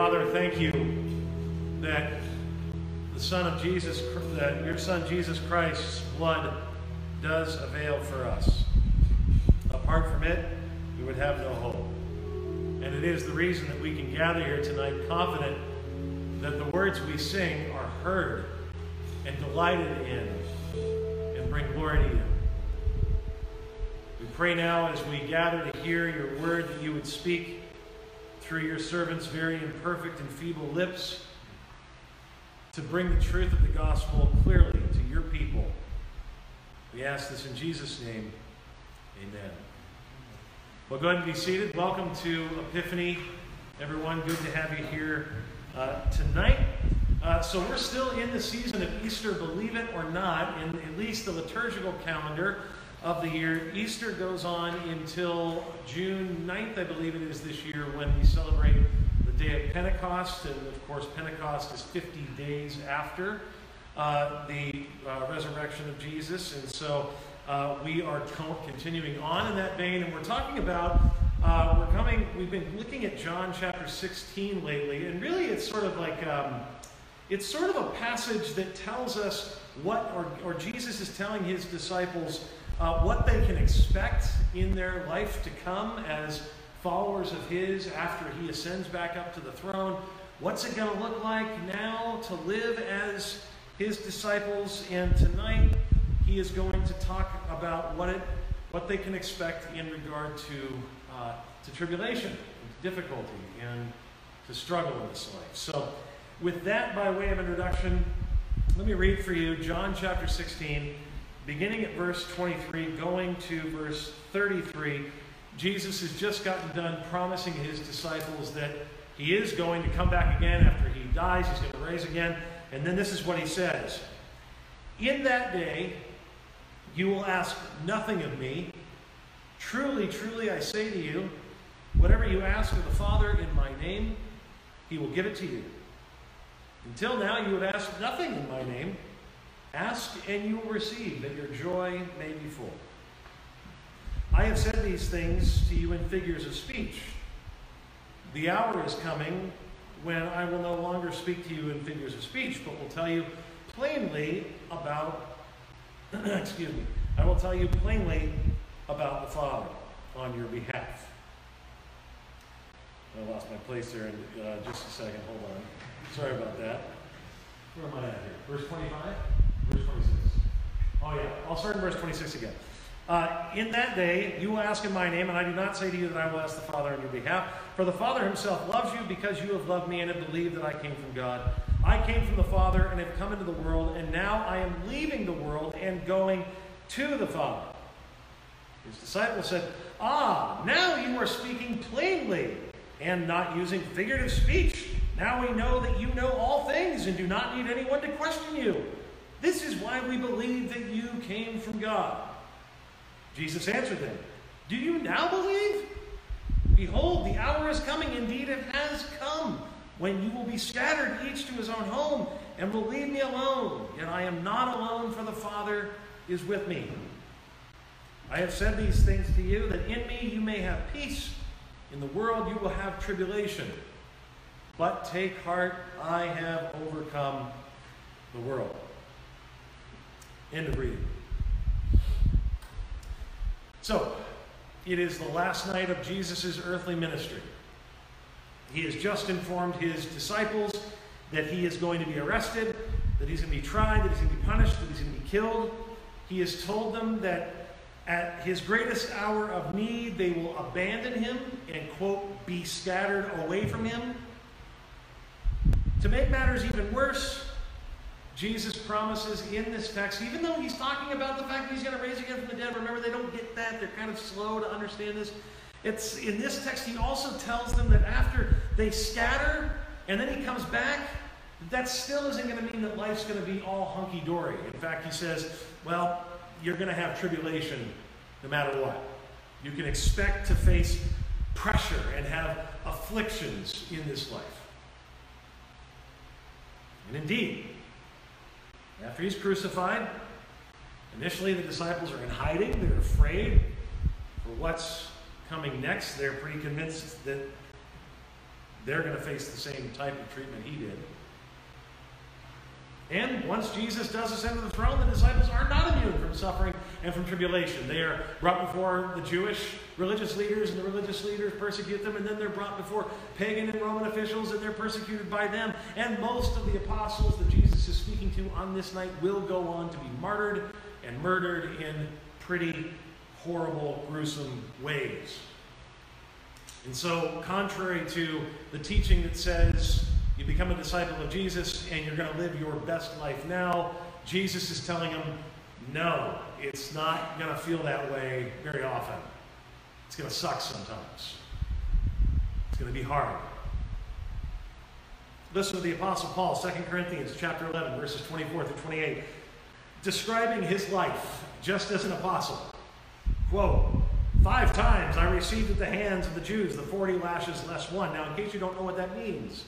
Father, thank you that the Son of Jesus, that your Son Jesus Christ's blood does avail for us. Apart from it, we would have no hope. And it is the reason that we can gather here tonight confident that the words we sing are heard and delighted in and bring glory to you. We pray now as we gather to hear your word that you would speak through your servants' very imperfect and feeble lips to bring the truth of the gospel clearly to your people. We ask this in Jesus' name. Amen. Well, go ahead and be seated. Welcome to Epiphany, everyone. Good to have you here uh, tonight. Uh, so, we're still in the season of Easter, believe it or not, in at least the liturgical calendar of the year. Easter goes on until June 9th, I believe it is this year, when we celebrate the day of Pentecost. And of course, Pentecost is 50 days after uh, the uh, resurrection of Jesus. And so uh, we are co- continuing on in that vein. And we're talking about, uh, we're coming, we've been looking at John chapter 16 lately. And really, it's sort of like, um, it's sort of a passage that tells us what, or, or Jesus is telling his disciples uh, what they can expect in their life to come as followers of his after he ascends back up to the throne. What's it going to look like now to live as his disciples? And tonight he is going to talk about what it what they can expect in regard to uh, to tribulation, difficulty, and to struggle in this life. So, with that by way of introduction, let me read for you John chapter 16, beginning at verse 23, going to verse 33. Jesus has just gotten done promising his disciples that he is going to come back again after he dies, he's going to raise again. And then this is what he says In that day, you will ask nothing of me. Truly, truly, I say to you, whatever you ask of the Father in my name, he will give it to you. Until now, you have asked nothing in my name. Ask and you will receive, that your joy may be full. I have said these things to you in figures of speech. The hour is coming when I will no longer speak to you in figures of speech, but will tell you plainly about, excuse me, I will tell you plainly about the Father on your behalf. I lost my place there in uh, just a second. Hold on. Sorry about that. Where am I at here? Verse 25? Verse 26. Oh, yeah. I'll start in verse 26 again. Uh, in that day, you will ask in my name, and I do not say to you that I will ask the Father on your behalf. For the Father himself loves you because you have loved me and have believed that I came from God. I came from the Father and have come into the world, and now I am leaving the world and going to the Father. His disciples said, Ah, now you are speaking plainly and not using figurative speech. Now we know that you know all things and do not need anyone to question you. This is why we believe that you came from God. Jesus answered them, Do you now believe? Behold, the hour is coming, indeed it has come, when you will be scattered each to his own home, and will leave me alone. Yet I am not alone, for the Father is with me. I have said these things to you, that in me you may have peace. In the world you will have tribulation. But take heart, I have overcome the world. End of reading. So, it is the last night of Jesus' earthly ministry. He has just informed his disciples that he is going to be arrested, that he's going to be tried, that he's going to be punished, that he's going to be killed. He has told them that at his greatest hour of need, they will abandon him and, quote, be scattered away from him. To make matters even worse, Jesus promises in this text, even though he's talking about the fact that he's going to raise again from the dead, remember they don't get that. They're kind of slow to understand this. It's in this text, he also tells them that after they scatter and then he comes back, that still isn't going to mean that life's going to be all hunky dory. In fact, he says, well, you're going to have tribulation no matter what. You can expect to face pressure and have afflictions in this life. And indeed, after he's crucified, initially the disciples are in hiding. They're afraid for what's coming next. They're pretty convinced that they're going to face the same type of treatment he did. And once Jesus does ascend to the throne, the disciples are not immune from suffering and from tribulation. They are brought before the Jewish religious leaders, and the religious leaders persecute them, and then they're brought before pagan and Roman officials, and they're persecuted by them. And most of the apostles that Jesus is speaking to on this night will go on to be martyred and murdered in pretty horrible, gruesome ways. And so, contrary to the teaching that says you become a disciple of Jesus and you're going to live your best life now, Jesus is telling them, no, it's not going to feel that way very often. It's going to suck sometimes. It's going to be hard. Listen to the Apostle Paul, 2 Corinthians chapter 11, verses 24 through 28, describing his life just as an apostle. Quote, Five times I received at the hands of the Jews the 40 lashes less one. Now, in case you don't know what that means,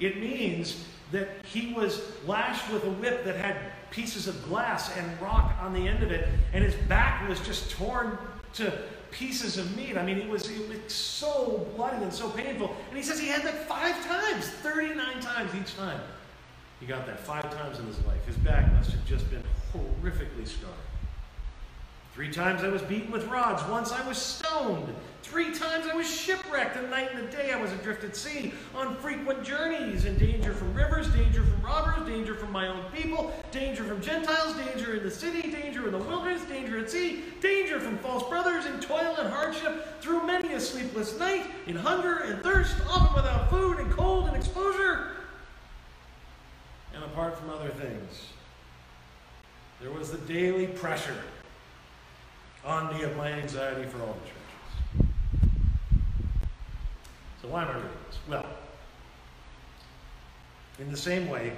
it means that he was lashed with a whip that had pieces of glass and rock on the end of it, and his back was just torn to pieces of meat. I mean, it was, it was so bloody and so painful. And he says he had that five times, 39 times each time. He got that five times in his life. His back must have just been horrifically scarred. Three times I was beaten with rods. Once I was stoned. Three times I was shipwrecked. A night and a day I was adrift at sea on frequent journeys, in danger from rivers, danger from robbers, danger from my own people, danger from Gentiles, danger in the city, danger in the wilderness, danger at sea, danger from false brothers, in toil and hardship, through many a sleepless night, in hunger and thirst, often without food, and cold and exposure. And apart from other things, there was the daily pressure on me of my anxiety for all the churches. So why am I reading this? Well, in the same way,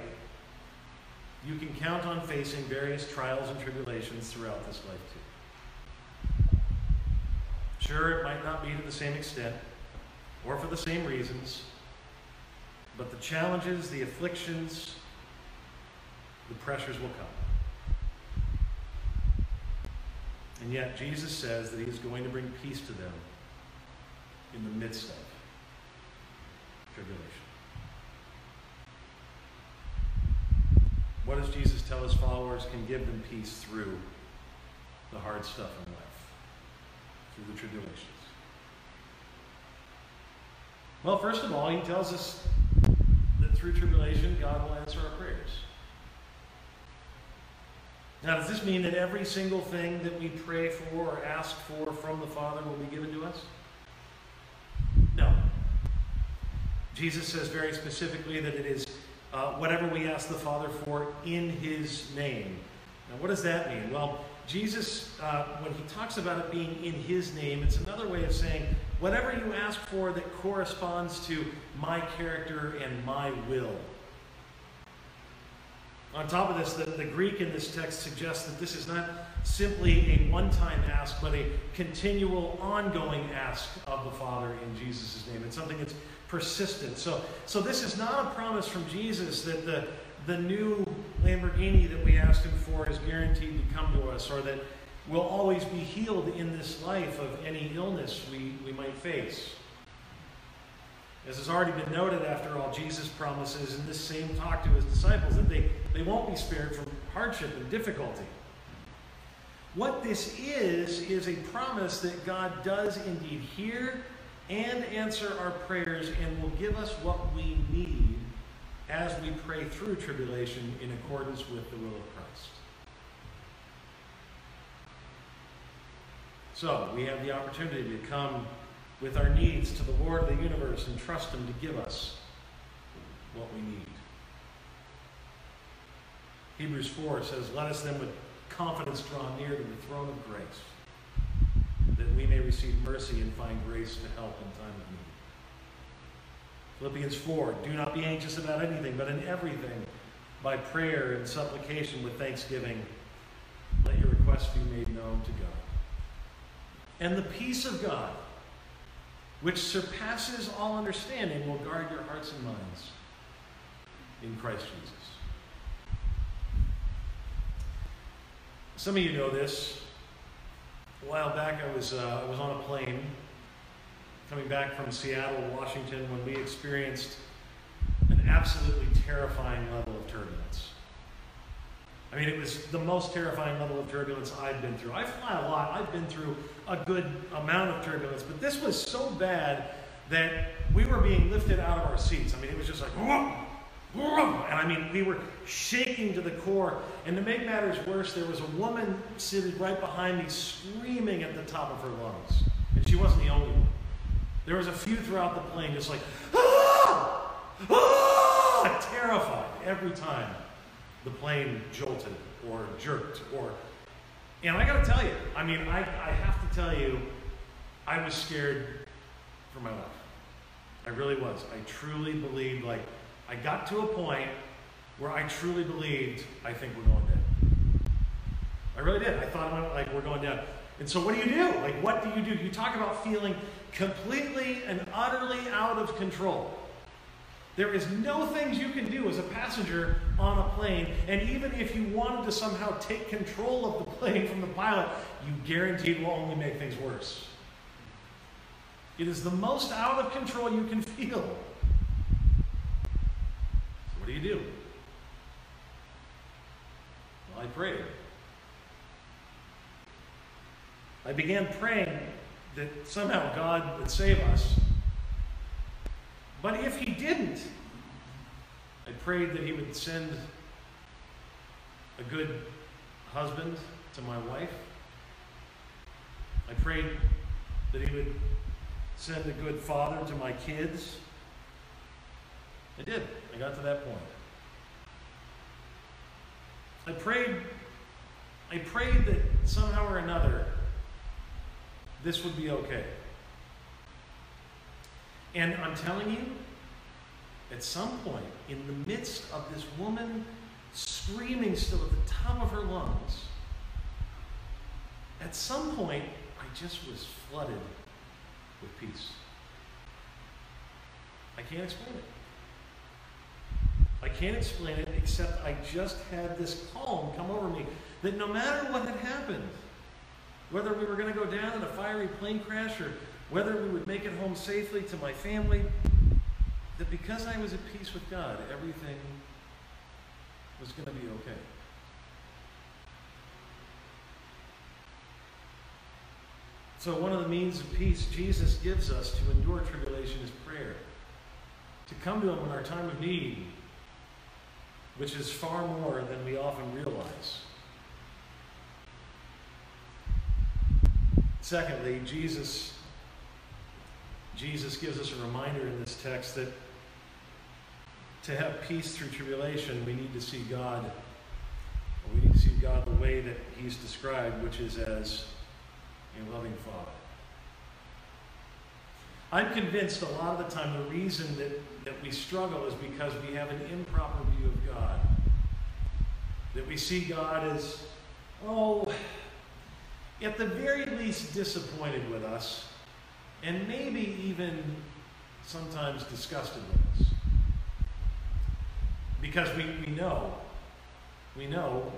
you can count on facing various trials and tribulations throughout this life too. Sure, it might not be to the same extent or for the same reasons, but the challenges, the afflictions, the pressures will come. And yet, Jesus says that He is going to bring peace to them in the midst of tribulation. What does Jesus tell His followers can give them peace through the hard stuff in life, through the tribulations? Well, first of all, He tells us that through tribulation, God will answer our prayers. Now, does this mean that every single thing that we pray for or ask for from the Father will be given to us? No. Jesus says very specifically that it is uh, whatever we ask the Father for in His name. Now, what does that mean? Well, Jesus, uh, when he talks about it being in His name, it's another way of saying whatever you ask for that corresponds to my character and my will. On top of this, the, the Greek in this text suggests that this is not simply a one time ask, but a continual, ongoing ask of the Father in Jesus' name. It's something that's persistent. So, so this is not a promise from Jesus that the, the new Lamborghini that we asked him for is guaranteed to come to us, or that we'll always be healed in this life of any illness we, we might face. As has already been noted, after all, Jesus promises in this same talk to his disciples that they, they won't be spared from hardship and difficulty. What this is, is a promise that God does indeed hear and answer our prayers and will give us what we need as we pray through tribulation in accordance with the will of Christ. So, we have the opportunity to come with our needs to the Lord of the universe and trust Him to give us what we need. Hebrews 4 says, Let us then with confidence draw near to the throne of grace, that we may receive mercy and find grace to help in time of need. Philippians 4 Do not be anxious about anything, but in everything, by prayer and supplication with thanksgiving, let your requests be made known to God. And the peace of God, which surpasses all understanding, will guard your hearts and minds in Christ Jesus. Some of you know this. A while back, I was, uh, I was on a plane coming back from Seattle, Washington, when we experienced an absolutely terrifying level of turbulence. I mean, it was the most terrifying level of turbulence I've been through. I fly a lot, I've been through a good amount of turbulence, but this was so bad that we were being lifted out of our seats. I mean, it was just like, whoa, whoa, and I mean, we were shaking to the core. And to make matters worse, there was a woman seated right behind me screaming at the top of her lungs. And she wasn't the only one. There was a few throughout the plane just like, ah, ah, terrified every time the plane jolted or jerked or and I gotta tell you, I mean, I, I have to tell you, I was scared for my life. I really was. I truly believed, like, I got to a point where I truly believed, I think we're going down. I really did. I thought, about like, we're going down. And so, what do you do? Like, what do you do? You talk about feeling completely and utterly out of control. There is no things you can do as a passenger on a plane, and even if you wanted to somehow take control of the plane from the pilot, you guaranteed will only make things worse. It is the most out of control you can feel. So what do you do? Well, I prayed. I began praying that somehow God would save us. But if he didn't, I prayed that he would send a good husband to my wife. I prayed that he would send a good father to my kids. I did. I got to that point. I prayed I prayed that somehow or another this would be okay. And I'm telling you, at some point, in the midst of this woman screaming still at the top of her lungs, at some point, I just was flooded with peace. I can't explain it. I can't explain it except I just had this calm come over me that no matter what had happened, whether we were going to go down in a fiery plane crash or whether we would make it home safely to my family, that because I was at peace with God, everything was going to be okay. So, one of the means of peace Jesus gives us to endure tribulation is prayer. To come to Him in our time of need, which is far more than we often realize. Secondly, Jesus Jesus gives us a reminder in this text that to have peace through tribulation, we need to see God. We need to see God the way that He's described, which is as a loving Father. I'm convinced a lot of the time the reason that, that we struggle is because we have an improper view of God. That we see God as, oh, at the very least disappointed with us and maybe even sometimes disgusted with us. Because we, we know, we know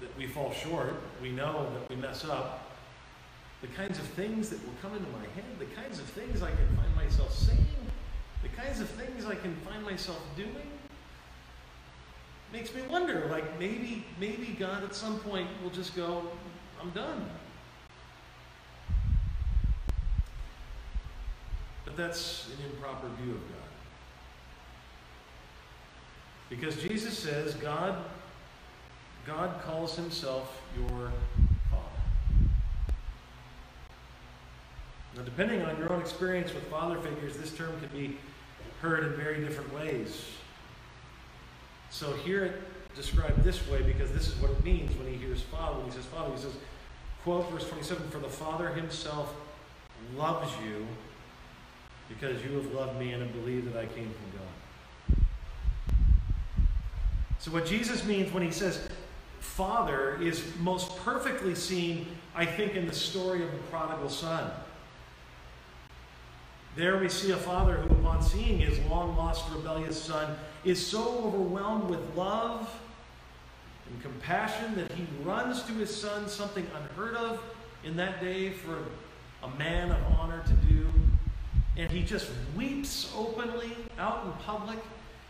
that we fall short, we know that we mess up. The kinds of things that will come into my head, the kinds of things I can find myself saying, the kinds of things I can find myself doing, makes me wonder like maybe maybe God at some point will just go, I'm done. But that's an improper view of God. Because Jesus says God, God calls himself your Father. Now, depending on your own experience with father figures, this term can be heard in very different ways. So hear it described this way because this is what it means when he hears Father. When he says Father, he says, quote verse 27, For the Father himself loves you because you have loved me and have believed that I came from God. So, what Jesus means when he says Father is most perfectly seen, I think, in the story of the prodigal son. There we see a father who, upon seeing his long lost rebellious son, is so overwhelmed with love and compassion that he runs to his son, something unheard of in that day for a man of honor to do. and he just weeps openly out in public,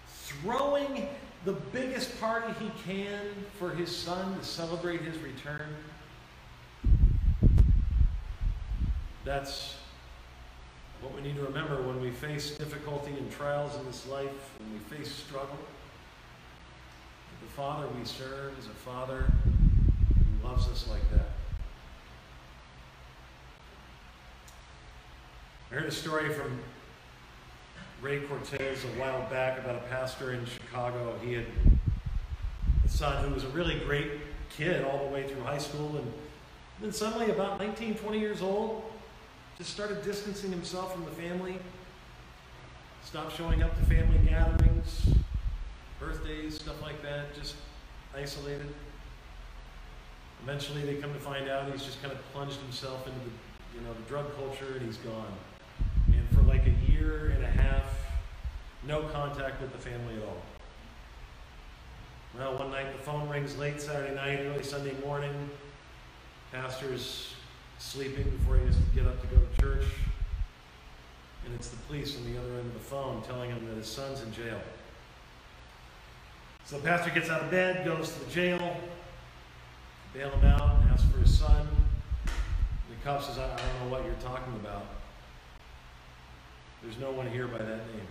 throwing the biggest party he can for his son to celebrate his return. That's what we need to remember when we face difficulty and trials in this life, when we face struggle. The Father we serve is a Father who loves us like that. I heard a story from Ray Cortez a while back about a pastor in Chicago. He had a son who was a really great kid all the way through high school, and then suddenly, about 19, 20 years old, just started distancing himself from the family, stopped showing up to family gatherings, birthdays, stuff like that, just isolated. Eventually, they come to find out he's just kind of plunged himself into the, you know, the drug culture, and he's gone. And for like a year and a no contact with the family at all. Well, one night the phone rings late Saturday night, early Sunday morning. Pastor's sleeping before he has to get up to go to church. And it's the police on the other end of the phone telling him that his son's in jail. So the pastor gets out of bed, goes to the jail, bail him out, asks for his son. The cop says, I don't know what you're talking about. There's no one here by that name.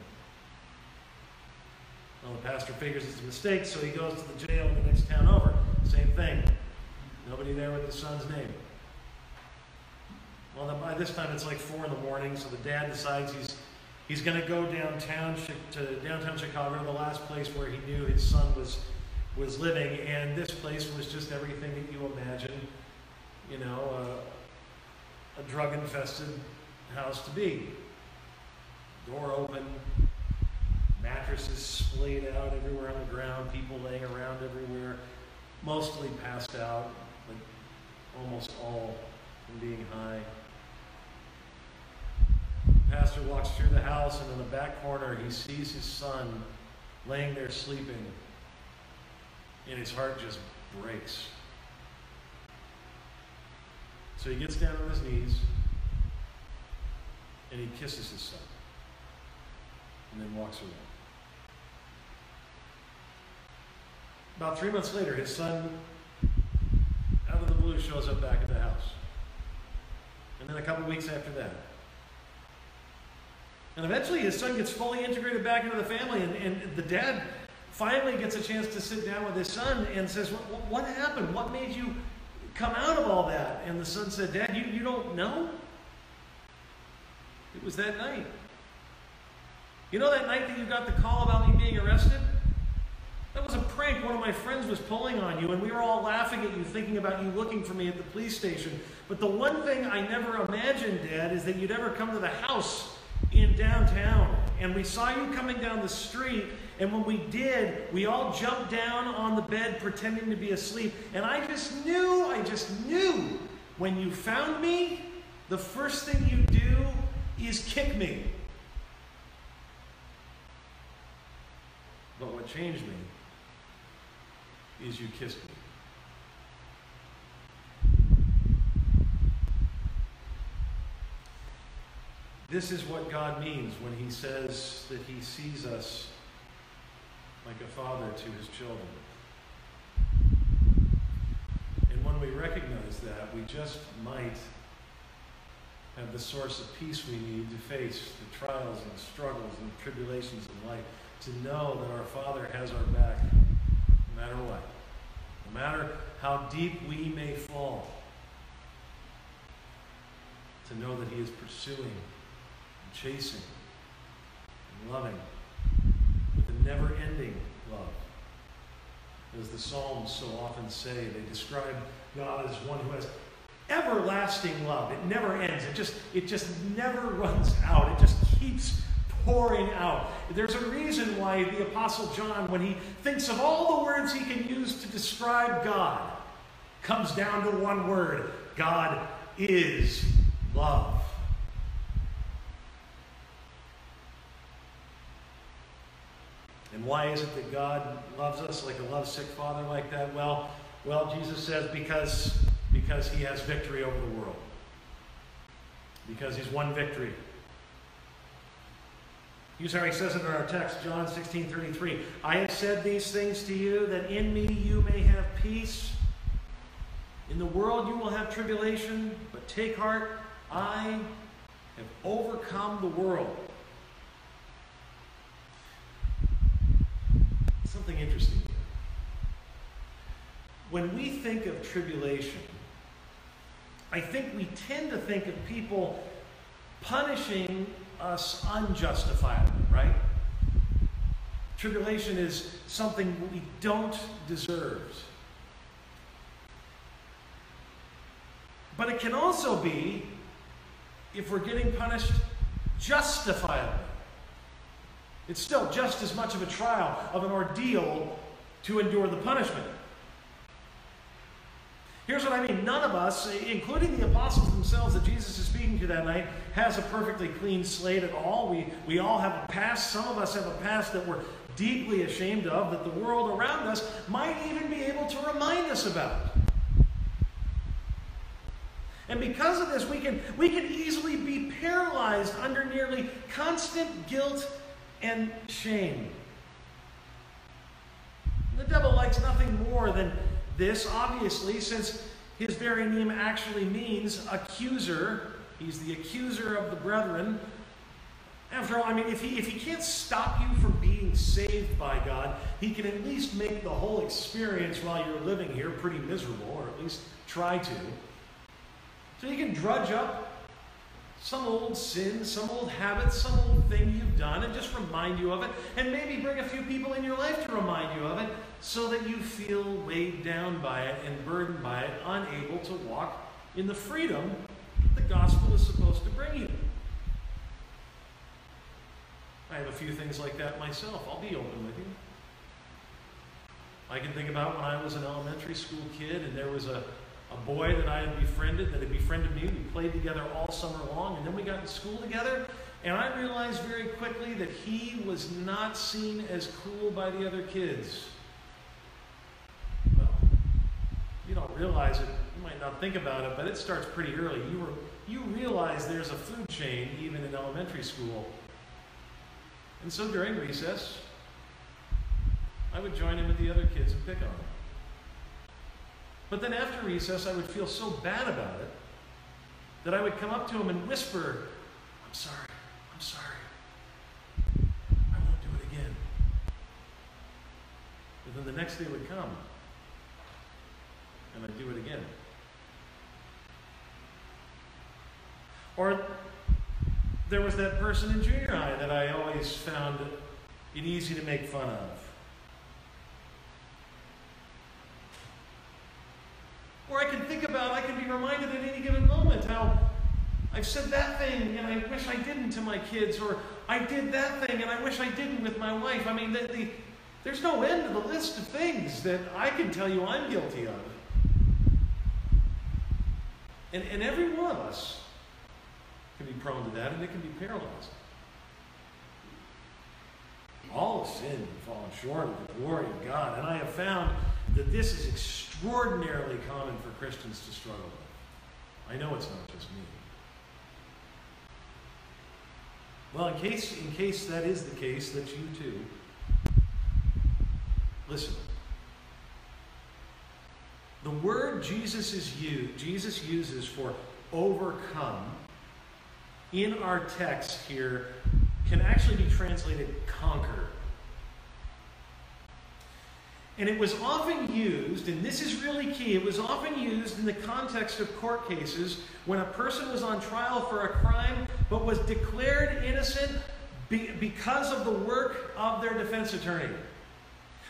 Well, the pastor figures it's a mistake, so he goes to the jail in the next town over. Same thing. Nobody there with the son's name. Well, by this time it's like four in the morning, so the dad decides he's he's going to go downtown to downtown Chicago, the last place where he knew his son was was living, and this place was just everything that you imagine, you know, a drug-infested house to be. Door open, mattresses splayed out everywhere on the ground, people laying around everywhere, mostly passed out, but almost all from being high. The pastor walks through the house, and in the back corner, he sees his son laying there sleeping, and his heart just breaks. So he gets down on his knees and he kisses his son and then walks away. About three months later, his son, out of the blue, shows up back at the house. And then a couple weeks after that, and eventually his son gets fully integrated back into the family, and, and the dad finally gets a chance to sit down with his son and says, what, what happened? What made you come out of all that? And the son said, Dad, you, you don't know? It was that night. You know that night that you got the call about me being arrested? That was a prank one of my friends was pulling on you, and we were all laughing at you, thinking about you looking for me at the police station. But the one thing I never imagined, Dad, is that you'd ever come to the house in downtown. And we saw you coming down the street, and when we did, we all jumped down on the bed pretending to be asleep. And I just knew, I just knew when you found me, the first thing you do is kick me. But what changed me is you kissed me. This is what God means when He says that He sees us like a father to His children. And when we recognize that, we just might have the source of peace we need to face the trials and struggles and tribulations of life, to know that our Father has our back no matter what, no matter how deep we may fall, to know that He is pursuing and chasing and loving with a never ending love. As the Psalms so often say, they describe God as one who has everlasting love. It never ends. It just, it just never runs out. It just keeps pouring out. There's a reason why the Apostle John, when he thinks of all the words he can use to describe God, comes down to one word God is love. And why is it that God loves us like a lovesick father like that? Well, well, Jesus says because because he has victory over the world. Because he's won victory. Here's how he says it in our text, John 16 33. I have said these things to you that in me you may have peace. In the world you will have tribulation, but take heart, I have overcome the world. Something interesting here. When we think of tribulation, I think we tend to think of people punishing us unjustifiably, right? Tribulation is something we don't deserve. But it can also be, if we're getting punished justifiably. It's still just as much of a trial, of an ordeal to endure the punishment. Here's what I mean none of us, including the apostles themselves that Jesus is speaking to that night, has a perfectly clean slate at all. We, we all have a past. Some of us have a past that we're deeply ashamed of, that the world around us might even be able to remind us about. And because of this, we can, we can easily be paralyzed under nearly constant guilt and shame. The devil likes nothing more than this, obviously, since his very name actually means accuser. He's the accuser of the brethren. After all, I mean, if he, if he can't stop you from being saved by God, he can at least make the whole experience while you're living here pretty miserable, or at least try to. So you can drudge up some old sin, some old habit, some old thing you've done, and just remind you of it. And maybe bring a few people in your life to remind you of it so that you feel weighed down by it and burdened by it, unable to walk in the freedom the gospel is supposed to bring you. I have a few things like that myself. I'll be open with you. I can think about when I was an elementary school kid and there was a a boy that I had befriended, that had befriended me. We played together all summer long, and then we got in school together, and I realized very quickly that he was not seen as cool by the other kids. Well, you don't realize it, you might not think about it, but it starts pretty early. You, were, you realize there's a food chain even in elementary school. And so during recess, I would join in with the other kids and pick on them. But then after recess, I would feel so bad about it that I would come up to him and whisper, I'm sorry, I'm sorry. I won't do it again. But then the next day would come, and I'd do it again. Or there was that person in junior high that I always found it easy to make fun of. Or I can think about, I can be reminded at any I've said that thing and I wish I didn't to my kids, or I did that thing and I wish I didn't with my wife. I mean, the, the, there's no end to the list of things that I can tell you I'm guilty of. And, and every one of us can be prone to that and it can be paralyzed. All sinned and fallen short of the glory of God. And I have found that this is extraordinarily common for Christians to struggle with. I know it's not just me. Well, in case, in case that is the case, that you too, listen. The word Jesus is used, Jesus uses for overcome in our text here can actually be translated conquer. And it was often used, and this is really key, it was often used in the context of court cases when a person was on trial for a crime but was declared innocent be, because of the work of their defense attorney.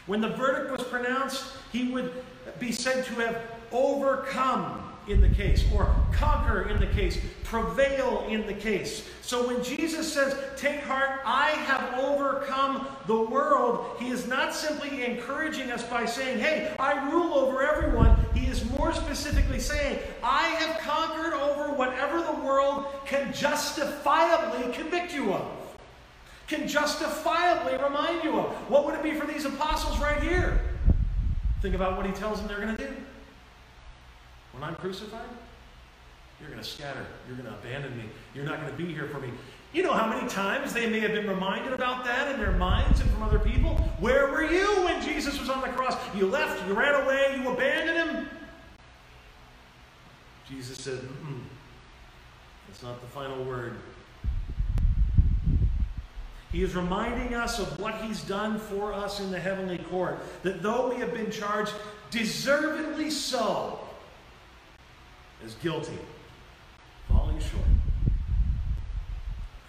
When the verdict was pronounced, he would be said to have overcome in the case, or conquer in the case, prevail in the case. So when Jesus says, Take heart, I have overcome the world, he is not simply encouraging us by saying, Hey, I rule over everyone. He is more specifically saying, I have conquered over whatever the world can justifiably convict you of, can justifiably remind you of. What would it be for these apostles right here? Think about what he tells them they're going to do. When I'm crucified, you're going to scatter. You're going to abandon me. You're not going to be here for me. You know how many times they may have been reminded about that in their minds and from other people? Where were you when Jesus was on the cross? You left, you ran away, you abandoned him. Jesus said, Mm-mm. That's not the final word. He is reminding us of what he's done for us in the heavenly court. That though we have been charged deservedly so as guilty, falling short,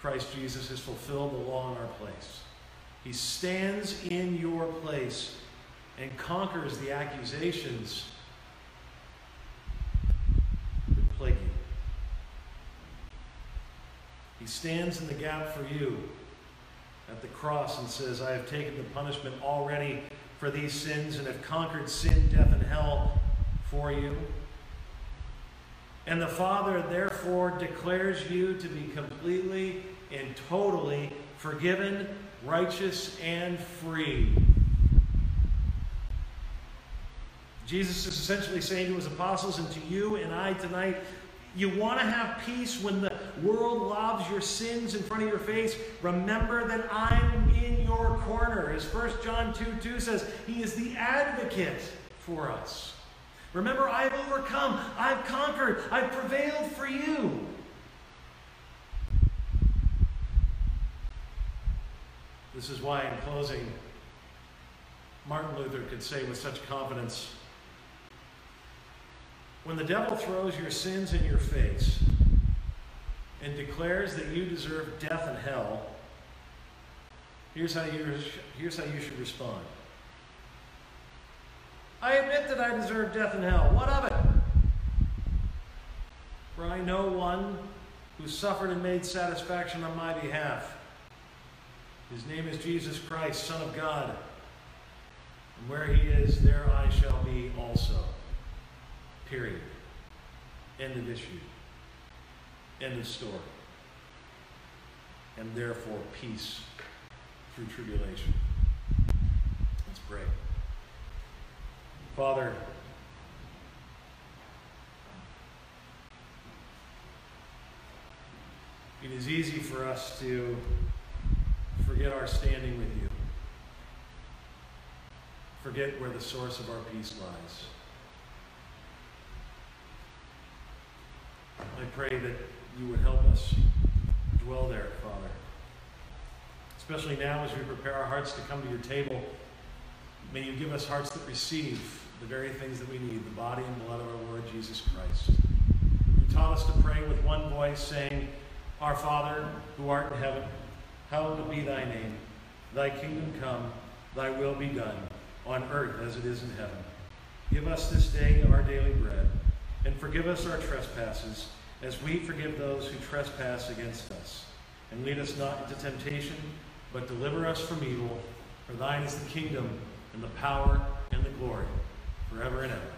Christ Jesus has fulfilled the law in our place. He stands in your place and conquers the accusations that plague you. He stands in the gap for you at the cross and says, I have taken the punishment already for these sins and have conquered sin, death, and hell for you. And the Father, therefore, declares you to be completely and totally forgiven, righteous, and free. Jesus is essentially saying to his apostles and to you and I tonight you want to have peace when the world lobs your sins in front of your face? Remember that I'm in your corner. As 1 John 2 2 says, He is the advocate for us. Remember, I've overcome, I've conquered, I've prevailed for you. This is why, in closing, Martin Luther could say with such confidence when the devil throws your sins in your face and declares that you deserve death and hell, here's how you, here's how you should respond. I admit that I deserve death and hell. What of it? For I know one who suffered and made satisfaction on my behalf. His name is Jesus Christ, Son of God. And where he is, there I shall be also. Period. End of issue. End of story. And therefore, peace through tribulation. Let's pray. Father, it is easy for us to forget our standing with you, forget where the source of our peace lies. I pray that you would help us dwell there, Father. Especially now as we prepare our hearts to come to your table, may you give us hearts that receive the very things that we need the body and blood of our Lord Jesus Christ. You taught us to pray with one voice, saying, Our Father, who art in heaven, hallowed be thy name. Thy kingdom come, thy will be done, on earth as it is in heaven. Give us this day our daily bread, and forgive us our trespasses as we forgive those who trespass against us. And lead us not into temptation, but deliver us from evil. For thine is the kingdom, and the power, and the glory, forever and ever.